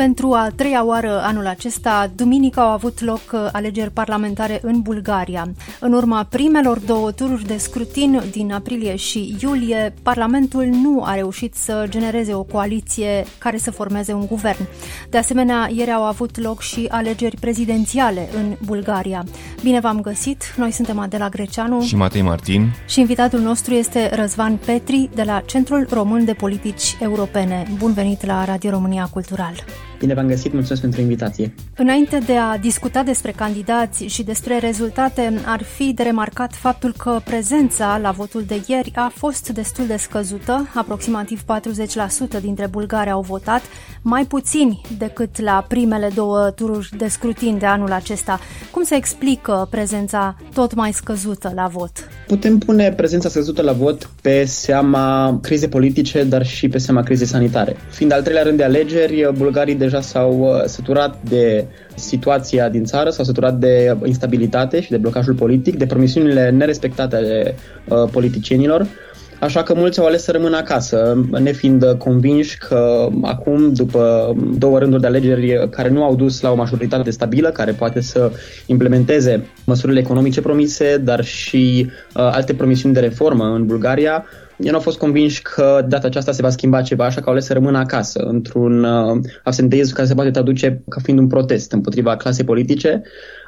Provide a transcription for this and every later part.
Pentru a treia oară anul acesta, duminică au avut loc uh, alegeri parlamentare în Bulgaria. În urma primelor două tururi de scrutin din aprilie și iulie, Parlamentul nu a reușit să genereze o coaliție care să formeze un guvern. De asemenea, ieri au avut loc și alegeri prezidențiale în Bulgaria. Bine v-am găsit! Noi suntem Adela Greceanu și Matei Martin și invitatul nostru este Răzvan Petri de la Centrul Român de Politici Europene. Bun venit la Radio România Cultural! Bine v-am găsit, mulțumesc pentru invitație. Înainte de a discuta despre candidați și despre rezultate, ar fi de remarcat faptul că prezența la votul de ieri a fost destul de scăzută, aproximativ 40% dintre bulgari au votat, mai puțini decât la primele două tururi de scrutin de anul acesta. Cum se explică prezența tot mai scăzută la vot? Putem pune prezența scăzută la vot pe seama crize politice, dar și pe seama crize sanitare. Fiind al treilea rând de alegeri, bulgarii deja s-au uh, săturat de situația din țară, s-au săturat de instabilitate și de blocajul politic, de promisiunile nerespectate ale uh, politicienilor. Așa că mulți au ales să rămână acasă, nefiind convinși că acum, după două rânduri de alegeri care nu au dus la o majoritate stabilă, care poate să implementeze măsurile economice promise, dar și uh, alte promisiuni de reformă în Bulgaria, eu nu au fost convinși că data aceasta se va schimba ceva, așa că au ales să rămână acasă, într-un uh, absenteism care se poate traduce ca fiind un protest împotriva clasei politice,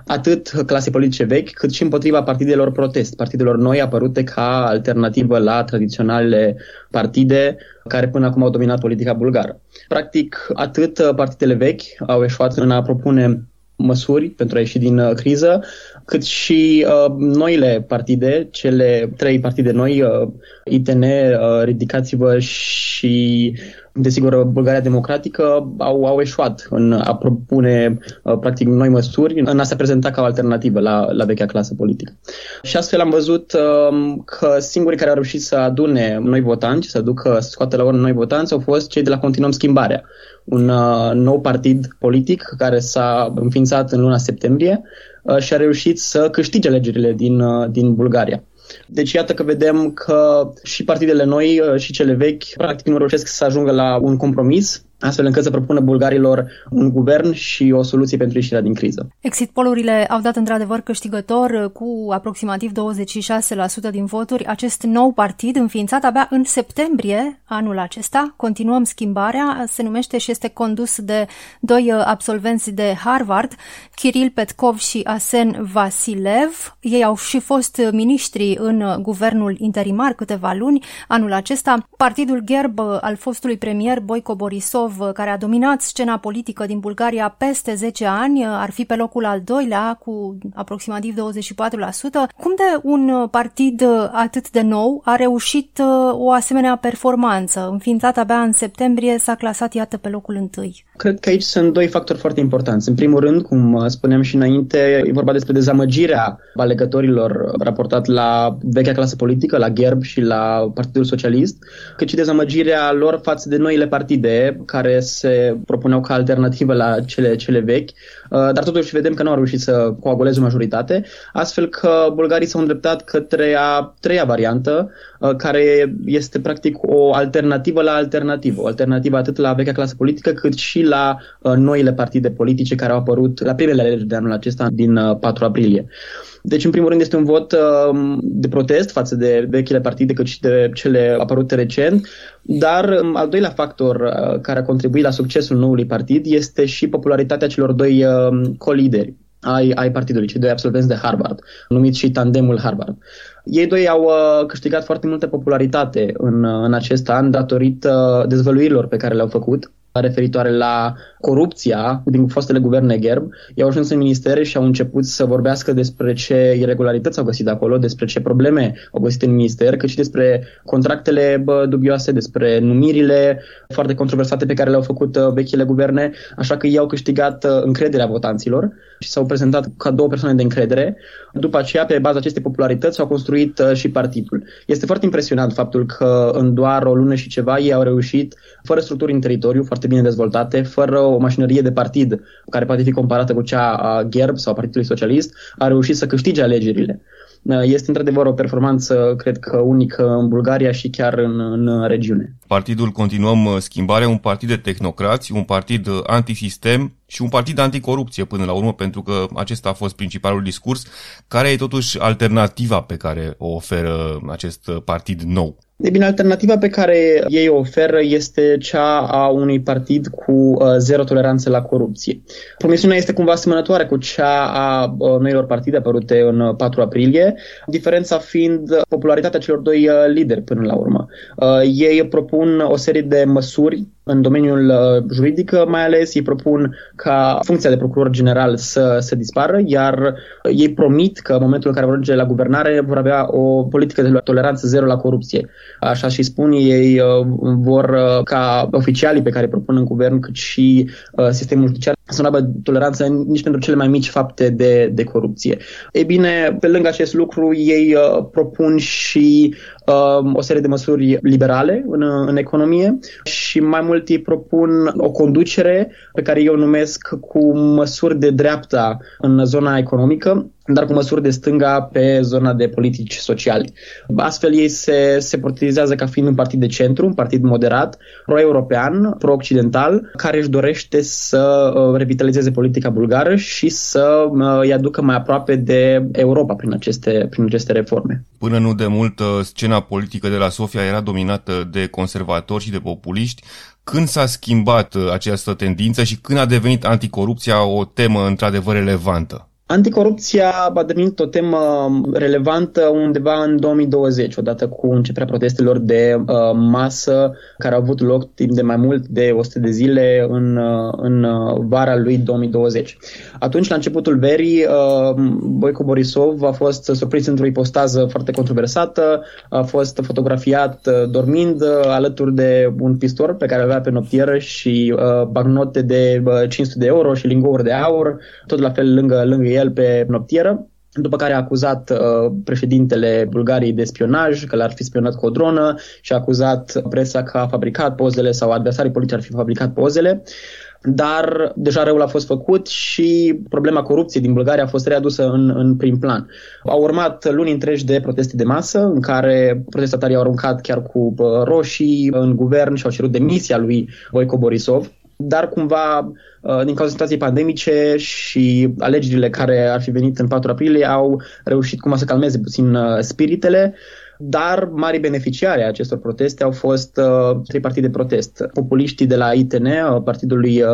atât clase politice vechi, cât și împotriva partidelor protest, partidelor noi apărute ca alternativă la tradiționale partide care până acum au dominat politica bulgară. Practic, atât partidele vechi au eșuat în a propune măsuri pentru a ieși din uh, criză, cât și uh, noile partide, cele trei partide noi, uh, ITN, uh, Ridicați-vă și Desigur, Bulgaria Democratică au, au eșuat în a propune uh, practic noi măsuri, în a se prezenta ca o alternativă la, la vechea clasă politică. Și astfel am văzut uh, că singurii care au reușit să adune noi votanți, să aducă, să scoate la urmă noi votanți, au fost cei de la Continuăm Schimbarea, un uh, nou partid politic care s-a înființat în luna septembrie uh, și a reușit să câștige alegerile din, uh, din Bulgaria. Deci iată că vedem că și partidele noi uh, și cele vechi practic nu reușesc să ajungă la un compromis astfel încât să propună bulgarilor un guvern și o soluție pentru ieșirea din criză. Exit polurile au dat într-adevăr câștigător cu aproximativ 26% din voturi acest nou partid înființat abia în septembrie anul acesta. Continuăm schimbarea, se numește și este condus de doi absolvenți de Harvard, Kiril Petkov și Asen Vasilev. Ei au și fost miniștri în guvernul interimar câteva luni anul acesta. Partidul Gerb al fostului premier Boico Borisov Iosif, care a dominat scena politică din Bulgaria peste 10 ani, ar fi pe locul al doilea cu aproximativ 24%. Cum de un partid atât de nou a reușit uh, o asemenea performanță? Înființat abia în septembrie, s-a clasat iată pe locul întâi. Cred că aici sunt doi factori foarte importanți. În primul rând, cum uh, spuneam și înainte, e vorba despre dezamăgirea alegătorilor raportat la vechea clasă politică, la GERB și la Partidul Socialist, cât și dezamăgirea lor față de noile partide care se propuneau ca alternativă la cele, cele vechi, uh, dar totuși vedem că nu au reușit să coaguleze o majoritate, astfel că bulgarii s-au îndreptat către a treia variantă, uh, care este practic o alternativă la alternativă, o alternativă atât la vechea clasă politică, cât și la uh, noile partide politice care au apărut la primele alegeri de anul acesta din 4 aprilie. Deci, în primul rând, este un vot uh, de protest față de vechile partide, cât și de cele apărute recent, dar um, al doilea factor uh, care a contribuit la succesul noului partid este și popularitatea celor doi uh, colideri ai, ai partidului, cei doi absolvenți de Harvard, numiți și tandemul Harvard. Ei doi au uh, câștigat foarte multă popularitate în, uh, în acest an datorită uh, dezvăluirilor pe care le-au făcut referitoare la corupția din fostele guverne gerb, i-au ajuns în ministere și au început să vorbească despre ce irregularități au găsit acolo, despre ce probleme au găsit în minister, cât și despre contractele bă, dubioase, despre numirile foarte controversate pe care le-au făcut uh, vechile guverne, așa că ei au câștigat uh, încrederea votanților și s-au prezentat ca două persoane de încredere. După aceea, pe baza acestei popularități, s-au construit uh, și partidul. Este foarte impresionant faptul că în doar o lună și ceva ei au reușit, fără structuri în teritoriu, foarte foarte bine dezvoltate, fără o mașinărie de partid care poate fi comparată cu cea a GERB sau a Partidului Socialist, a reușit să câștige alegerile. Este într-adevăr o performanță, cred că, unică în Bulgaria și chiar în, în regiune. Partidul Continuăm Schimbarea, un partid de tehnocrați, un partid antisistem și un partid anticorupție până la urmă, pentru că acesta a fost principalul discurs. Care e totuși alternativa pe care o oferă acest partid nou? E bine, alternativa pe care ei o oferă este cea a unui partid cu uh, zero toleranță la corupție. Promisiunea este cumva asemănătoare cu cea a uh, noilor partide apărute în 4 uh, aprilie, diferența fiind popularitatea celor doi uh, lideri până la urmă. Uh, ei propun o serie de măsuri în domeniul uh, juridic, mai ales ei propun ca funcția de procuror general să se dispară, iar ei promit că în momentul în care vor ajunge la guvernare vor avea o politică de toleranță zero la corupție. Așa și spun ei uh, vor uh, ca oficialii pe care propun în guvern, cât și sistemul judiciar să nu aibă toleranță nici pentru cele mai mici fapte de, de corupție. Ei bine, pe lângă acest lucru, ei uh, propun și uh, o serie de măsuri liberale în, în economie și mai mult ei propun o conducere pe care eu o numesc cu măsuri de dreapta în zona economică, dar cu măsuri de stânga pe zona de politici sociali. Astfel ei se, se portretizează ca fiind un partid de centru, un partid moderat, pro-european, pro-occidental, care își dorește să uh, revitalizeze politica bulgară și să uh, îi aducă mai aproape de Europa prin aceste, prin aceste reforme. Până nu de mult, uh, scena politică de la Sofia era dominată de conservatori și de populiști. Când s-a schimbat această tendință și când a devenit anticorupția o temă într-adevăr relevantă? Anticorupția a devenit o temă relevantă undeva în 2020, odată cu începerea protestelor de uh, masă care au avut loc timp de mai mult de 100 de zile în, uh, în uh, vara lui 2020. Atunci, la începutul verii, uh, Boico Borisov a fost surprins într-o ipostază foarte controversată, a fost fotografiat uh, dormind uh, alături de un pistol pe care avea pe noptieră și uh, bagnote de uh, 500 de euro și lingouri de aur, tot la fel lângă, lângă el pe noptieră, după care a acuzat uh, președintele Bulgariei de spionaj, că l-ar fi spionat cu o dronă și a acuzat presa că a fabricat pozele sau adversarii politici ar fi fabricat pozele. Dar deja răul a fost făcut și problema corupției din Bulgaria a fost readusă în, în prim plan. Au urmat luni întregi de proteste de masă, în care protestatarii au aruncat chiar cu uh, roșii în guvern și au cerut demisia lui Voico Borisov dar cumva uh, din cauza situației pandemice și alegerile care ar fi venit în 4 aprilie au reușit cumva să calmeze puțin uh, spiritele dar mari beneficiari acestor proteste au fost uh, trei partide de protest. Populiștii de la ITN, uh, partidul lui uh,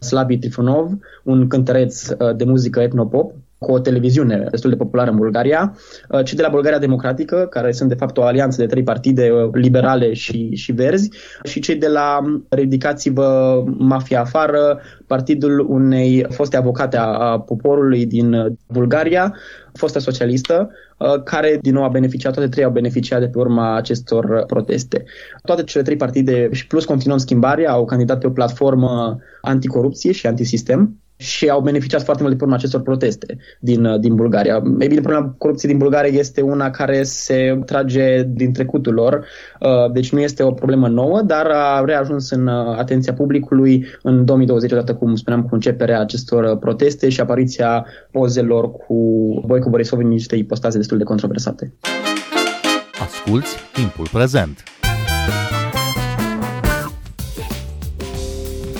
Slavi Trifonov, un cântăreț uh, de muzică etnopop, cu o televiziune destul de populară în Bulgaria, uh, cei de la Bulgaria Democratică, care sunt de fapt o alianță de trei partide uh, liberale și, și verzi, și cei de la Ridicați-vă Mafia Afară, partidul unei foste avocate a, a poporului din Bulgaria, fostă socialistă, uh, care din nou a beneficiat, toate trei au beneficiat de pe urma acestor proteste. Toate cele trei partide și plus continuăm schimbarea au candidat pe o platformă anticorupție și antisistem și au beneficiat foarte mult de pe urma acestor proteste din, uh, din Bulgaria. Ei bine, problema corupției din Bulgaria este una care se trage din trecutul lor, uh, deci nu este o problemă nouă, dar a reajuns în uh, atenția publicului în 2020, odată cum spuneam, cu începerea acestor proteste și apariția pozelor cu Boico Borisov în niște ipostaze destul de controversate. Asculți timpul prezent!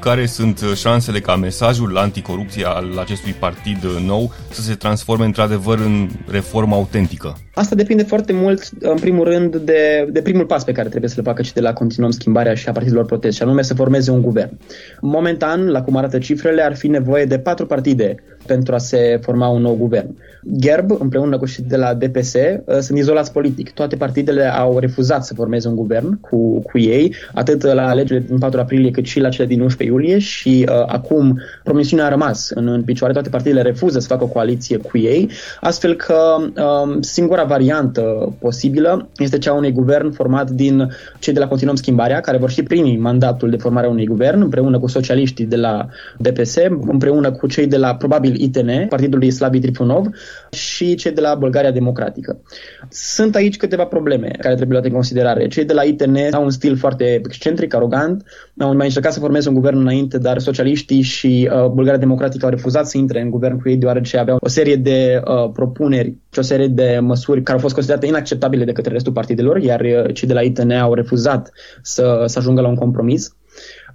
Care sunt șansele ca mesajul anticorupție al acestui partid nou să se transforme într-adevăr în reformă autentică? Asta depinde foarte mult, în primul rând, de, de primul pas pe care trebuie să-l facă și de la Continuăm Schimbarea și a partidelor protest, și anume să formeze un guvern. Momentan, la cum arată cifrele, ar fi nevoie de patru partide pentru a se forma un nou guvern. Gerb, împreună cu și de la DPS, uh, sunt izolați politic. Toate partidele au refuzat să formeze un guvern cu, cu ei, atât la alegerile din 4 aprilie, cât și la cele din 11 iulie și uh, acum promisiunea a rămas în, în picioare. Toate partidele refuză să facă o coaliție cu ei, astfel că uh, singura variantă posibilă este cea unui guvern format din cei de la Continuăm Schimbarea, care vor fi primii mandatul de formare a unui guvern, împreună cu socialiștii de la DPS, împreună cu cei de la, probabil, ITN, Partidul Slavi Trifunov, și cei de la Bulgaria Democratică. Sunt aici câteva probleme care trebuie luate în considerare. Cei de la ITN au un stil foarte excentric, arogant, au mai încercat să formeze un guvern înainte, dar socialiștii și uh, Bulgaria Democratică au refuzat să intre în guvern cu ei, deoarece aveau o serie de uh, propuneri și o serie de măsuri care au fost considerate inacceptabile de către restul partidelor, iar uh, cei de la ITN au refuzat să, să ajungă la un compromis.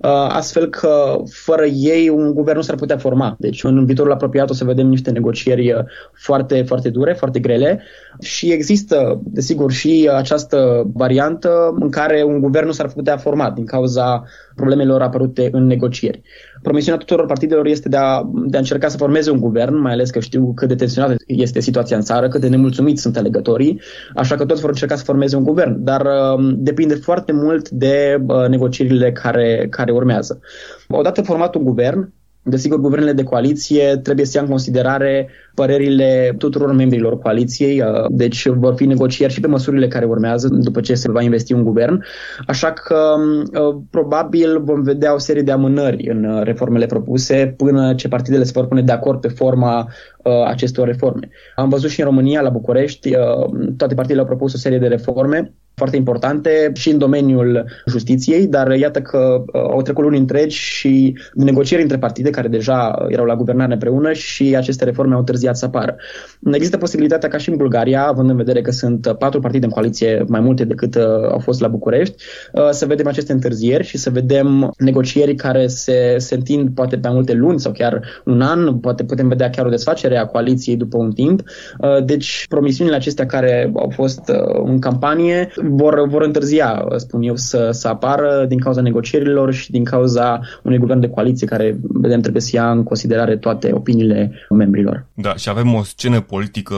Uh, astfel că fără ei un guvern nu s-ar putea forma. Deci în viitorul apropiat o să vedem niște negocieri uh, foarte, foarte dure, foarte grele și există, desigur, și această variantă în care un guvern nu s-ar putea forma din cauza problemelor apărute în negocieri. Promisiunea tuturor partidelor este de a, de a încerca să formeze un guvern, mai ales că știu cât de tensionată este situația în țară, cât de nemulțumiți sunt alegătorii, așa că toți vor încerca să formeze un guvern, dar uh, depinde foarte mult de uh, negocierile care, care urmează. Odată format un guvern, Desigur, guvernele de coaliție trebuie să ia în considerare părerile tuturor membrilor coaliției, uh, deci vor fi negocieri și pe măsurile care urmează după ce se va investi un guvern, așa că uh, probabil vom vedea o serie de amânări în uh, reformele propuse până ce partidele se vor pune de acord pe forma acestor reforme. Am văzut și în România, la București, toate partidele au propus o serie de reforme foarte importante și în domeniul justiției, dar iată că uh, au trecut luni întregi și negocieri între partide care deja erau la guvernare împreună și aceste reforme au întârziat să apară. Există posibilitatea ca și în Bulgaria, având în vedere că sunt patru partide în coaliție mai multe decât uh, au fost la București, uh, să vedem aceste întârzieri și să vedem negocieri care se, se întind poate pe mai multe luni sau chiar un an, poate putem vedea chiar o desfacere a coaliției după un timp. Deci promisiunile acestea care au fost în campanie vor, vor întârzia, spun eu, să, să apară din cauza negocierilor și din cauza unui guvern de coaliție care, vedem, trebuie să ia în considerare toate opiniile membrilor. Da, și avem o scenă politică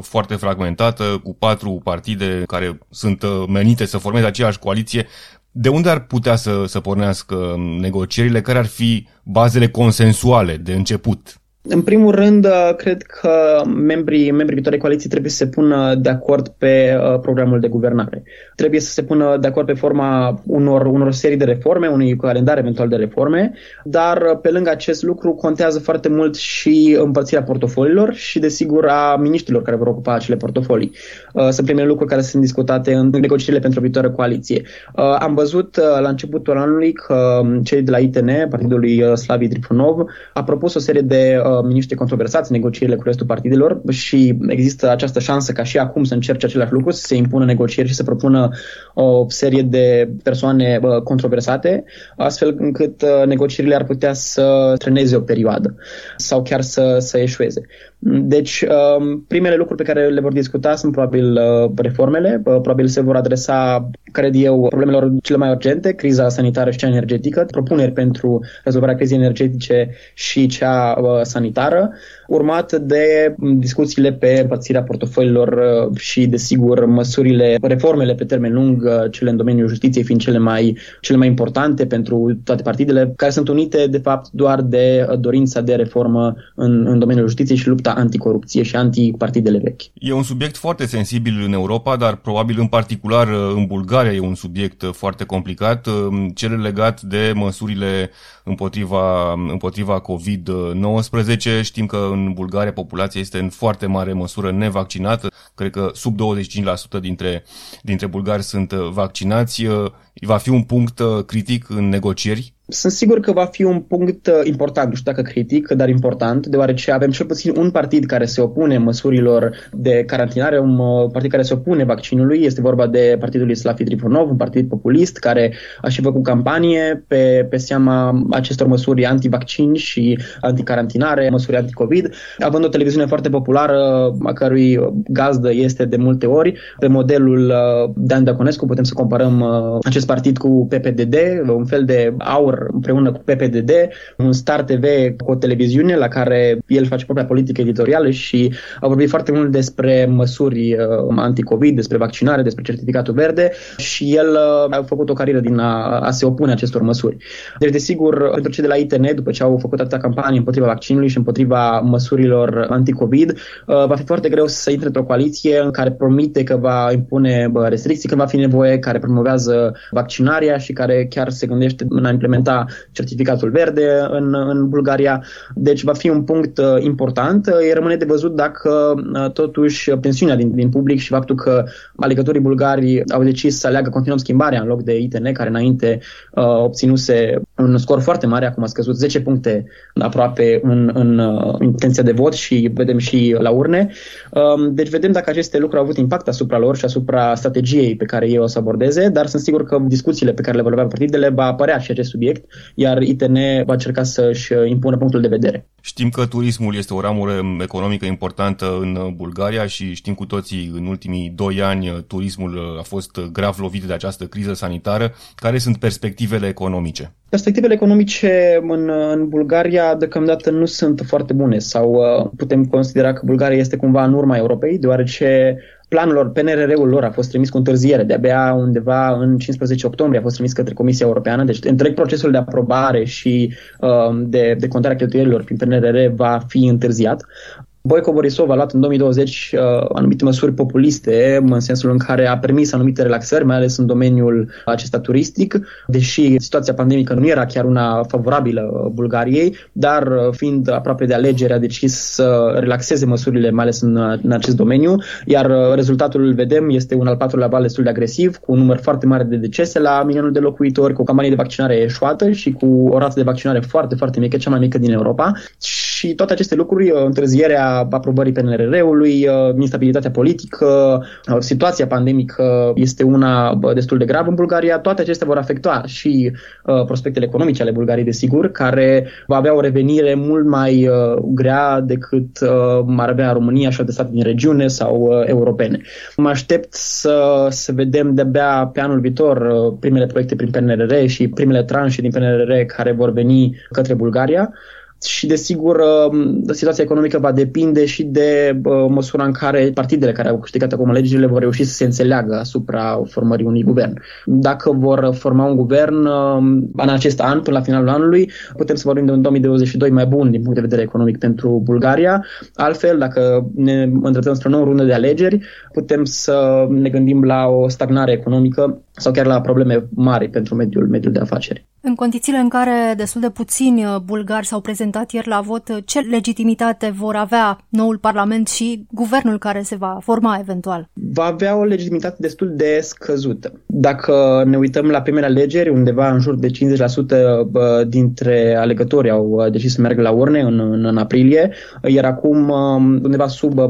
foarte fragmentată, cu patru partide care sunt uh, menite să formeze aceeași coaliție. De unde ar putea să, să pornească negocierile? Care ar fi bazele consensuale de început? În primul rând, uh, cred că membrii, membrii viitoarei coaliții trebuie să se pună de acord pe uh, programul de guvernare. Trebuie să se pună de acord pe forma unor, unor serii de reforme, unui calendar eventual de reforme, dar uh, pe lângă acest lucru contează foarte mult și împărțirea portofoliilor și, desigur, a miniștrilor care vor ocupa acele portofolii. Sunt primele lucruri care sunt discutate în negocierile pentru o viitoare coaliție. Am văzut la începutul anului că um, cei de la ITN, Partidului Slavi Trifonov, a propus o serie de miniștri controversați negocierile cu restul partidelor și există această șansă ca și acum să încerce același lucru, să se impună negocieri și să propună o serie de persoane controversate, astfel încât uh, negocierile ar putea să treneze o perioadă sau chiar să, să eșueze. Deci, um, primele lucruri pe care le vor discuta sunt probabil uh, reformele, uh, probabil se vor adresa, cred eu, problemelor cele mai urgente, criza sanitară și cea energetică, propuneri pentru rezolvarea crizei energetice și cea sanitară, urmat de discuțiile pe împărțirea portofoliilor uh, și, desigur, măsurile, reformele pe termen lung, uh, cele în domeniul justiției fiind cele mai, cele mai importante pentru toate partidele, care sunt unite, de fapt, doar de uh, dorința de reformă în, în domeniul justiției și lupta anticorupție și antipartidele vechi. E un subiect foarte sensibil în Europa, dar probabil în particular în Bulgaria e un subiect foarte complicat, cel legat de măsurile împotriva, împotriva COVID-19. Știm că în Bulgaria populația este în foarte mare măsură nevaccinată. Cred că sub 25% dintre, dintre bulgari sunt vaccinați. Va fi un punct critic în negocieri sunt sigur că va fi un punct uh, important, nu știu dacă critic, dar important, deoarece avem cel puțin un partid care se opune măsurilor de carantinare, un uh, partid care se opune vaccinului, este vorba de Partidul Islafi Trifonov, un partid populist care a și făcut campanie pe, pe seama acestor măsuri anti-vaccin și anti-carantinare, măsuri anti-COVID, având o televiziune foarte populară, a cărui gazdă este de multe ori, pe modelul uh, Dan Dăconescu, putem să comparăm acest partid cu PPDD, un fel de aur viitor împreună cu PPDD, un Star TV cu o televiziune la care el face propria politică editorială și a vorbit foarte mult despre măsuri uh, anti-COVID, despre vaccinare, despre certificatul verde și el uh, a făcut o carieră din a, a se opune acestor măsuri. Deci, desigur, pentru cei de la ITN, după ce au făcut atâta campanie împotriva vaccinului și împotriva măsurilor anti-COVID, uh, va fi foarte greu să intre într-o coaliție în care promite că va impune restricții când va fi nevoie, care promovează vaccinarea și care chiar se gândește în a implementa certificatul verde în, în Bulgaria. Deci va fi un punct uh, important. Uh, rămâne de văzut dacă uh, totuși pensiunea din, din public și faptul că alegătorii bulgari au decis să aleagă continuăm schimbarea în loc de ITN, care înainte uh, obținuse un scor foarte mare, acum a scăzut 10 puncte aproape în, în uh, intenția de vot și vedem și la urne. Uh, deci vedem dacă aceste lucruri au avut impact asupra lor și asupra strategiei pe care ei o să abordeze, dar sunt sigur că discuțiile pe care le vor avea partidele va apărea și acest subiect, iar ITN va încerca să-și impună punctul de vedere. Știm că turismul este o ramură economică importantă în Bulgaria și știm cu toții în ultimii doi ani turismul a fost grav lovit de această criză sanitară. Care sunt perspectivele economice? Perspectivele economice în, în Bulgaria deocamdată nu sunt foarte bune sau uh, putem considera că Bulgaria este cumva în urma Europei, deoarece planul lor, PNRR-ul lor a fost trimis cu întârziere. De-abia undeva în 15 octombrie a fost trimis către Comisia Europeană, deci întreg procesul de aprobare și uh, de, de contarea cheltuielilor prin PNRR va fi întârziat. Boico Borisov a luat în 2020 uh, anumite măsuri populiste, în sensul în care a permis anumite relaxări, mai ales în domeniul acesta turistic, deși situația pandemică nu era chiar una favorabilă Bulgariei, dar uh, fiind aproape de alegeri a decis să relaxeze măsurile, mai ales în, în acest domeniu, iar uh, rezultatul îl vedem, este un al patrulea val destul de agresiv, cu un număr foarte mare de decese la milionul de locuitori, cu o campanie de vaccinare eșuată și cu o rată de vaccinare foarte, foarte mică, cea mai mică din Europa. Și toate aceste lucruri, întârzierea aprobării PNRR-ului, uh, instabilitatea politică, uh, situația pandemică este una destul de gravă în Bulgaria. Toate acestea vor afecta și uh, prospectele economice ale Bulgariei, desigur, care va avea o revenire mult mai grea decât ar avea România și alte state din regiune sau europene. Mă aștept să, să vedem de-abia pe anul viitor primele proiecte prin PNRR și primele tranșe din PNRR care vor veni către Bulgaria și desigur um, situația economică va depinde și de măsura în care partidele care au câștigat acum alegerile vor reuși să se înțeleagă asupra formării unui guvern. Dacă vor forma un guvern um, în acest an, până la finalul anului, putem să vorbim de un 2022 mai bun din punct de vedere economic pentru Bulgaria. Altfel, dacă ne îndreptăm spre o nouă rundă de alegeri, putem să ne gândim la o stagnare economică sau chiar la probleme mari pentru mediul, mediul de afaceri. În condițiile în care destul de puțini uh, bulgari s-au prezentat ieri la vot, uh, ce legitimitate vor avea noul Parlament și guvernul care se va forma eventual? Va avea o legitimitate destul de scăzută. Dacă ne uităm la primele alegeri, undeva în jur de 50% dintre alegători au decis să meargă la urne în, în, în aprilie, iar acum um, undeva sub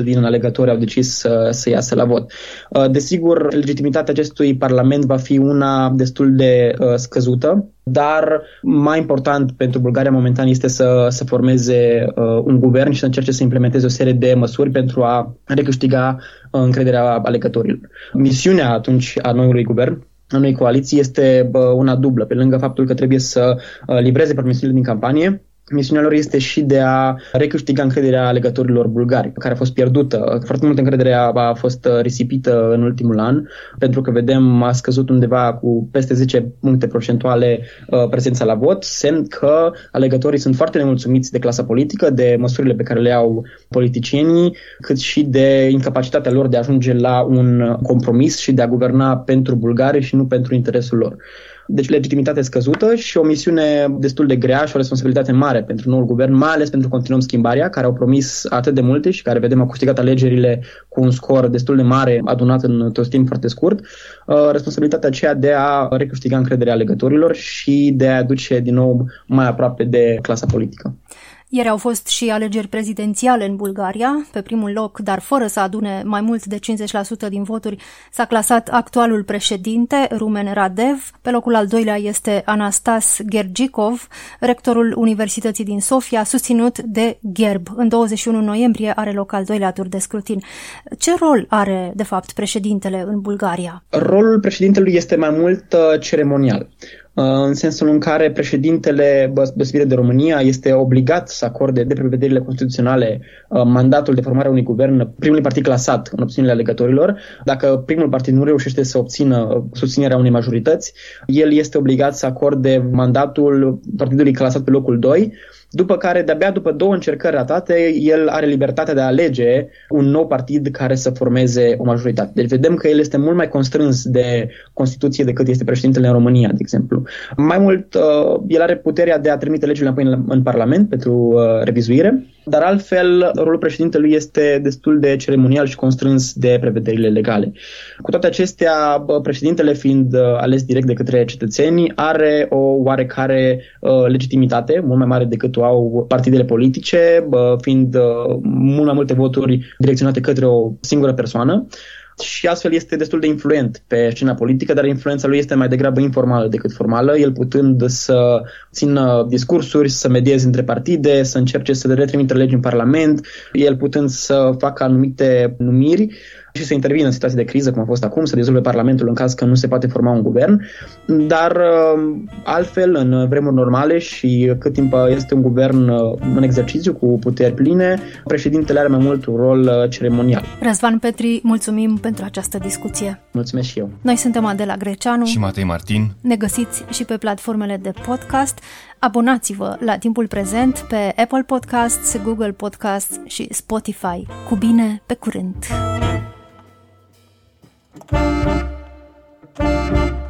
40% din alegători au decis să, să iasă la vot. Uh, desigur, legitimitatea acestui Parlament va fi una destul de scăzută dar mai important pentru Bulgaria momentan este să, să formeze uh, un guvern și să încerce să implementeze o serie de măsuri pentru a recâștiga uh, încrederea alegătorilor. Misiunea atunci a noului guvern a noi coaliții este uh, una dublă, pe lângă faptul că trebuie să uh, livreze promisiunile din campanie, Misiunea lor este și de a recâștiga încrederea alegătorilor bulgari, care a fost pierdută. Foarte multă încredere a, a fost risipită în ultimul an, pentru că vedem a scăzut undeva cu peste 10 puncte procentuale uh, prezența la vot, semn că alegătorii sunt foarte nemulțumiți de clasa politică, de măsurile pe care le au politicienii, cât și de incapacitatea lor de a ajunge la un compromis și de a guverna pentru bulgari și nu pentru interesul lor. Deci legitimitate scăzută și o misiune destul de grea și o responsabilitate mare pentru noul guvern, mai ales pentru Continuăm Schimbarea, care au promis atât de multe și care, vedem, au câștigat alegerile cu un scor destul de mare, adunat în tot timp foarte scurt. Uh, responsabilitatea aceea de a recâștiga încrederea alegătorilor și de a aduce din nou mai aproape de clasa politică. Ieri au fost și alegeri prezidențiale în Bulgaria. Pe primul loc, dar fără să adune mai mult de 50% din voturi, s-a clasat actualul președinte, Rumen Radev. Pe locul al doilea este Anastas Gergikov, rectorul Universității din Sofia, susținut de Gerb. În 21 noiembrie are loc al doilea tur de scrutin. Ce rol are, de fapt, președintele în Bulgaria? Rolul președintelui este mai mult uh, ceremonial. În sensul în care președintele, deosebire de România, este obligat să acorde de prevederile constituționale mandatul de formare a unui guvern primului partid clasat în opțiunile alegătorilor. Dacă primul partid nu reușește să obțină susținerea unei majorități, el este obligat să acorde mandatul partidului clasat pe locul 2 după care, de-abia după două încercări ratate, el are libertatea de a alege un nou partid care să formeze o majoritate. Deci vedem că el este mult mai constrâns de Constituție decât este președintele în România, de exemplu. Mai mult, uh, el are puterea de a trimite legile înapoi în Parlament pentru uh, revizuire, dar altfel, rolul președintelui este destul de ceremonial și constrâns de prevederile legale. Cu toate acestea, președintele fiind uh, ales direct de către cetățeni, are o oarecare legitimitate, mult mai mare decât au partidele politice, fiind uh, mult mai multe voturi direcționate către o singură persoană și astfel este destul de influent pe scena politică, dar influența lui este mai degrabă informală decât formală, el putând să țină discursuri, să medieze între partide, să încerce să retrimită legi în Parlament, el putând să facă anumite numiri și să intervină în situații de criză, cum a fost acum, să rezolve Parlamentul în caz că nu se poate forma un guvern, dar uh, altfel, în vremuri normale și cât timp este un guvern uh, în exercițiu cu puteri pline, președintele are mai mult un rol uh, ceremonial. Răzvan Petri, mulțumim pentru această discuție. Mulțumesc și eu. Noi suntem Adela Greceanu și Matei Martin. Ne găsiți și pe platformele de podcast. Abonați-vă la timpul prezent pe Apple Podcasts, Google Podcasts și Spotify. Cu bine, pe curând! thank you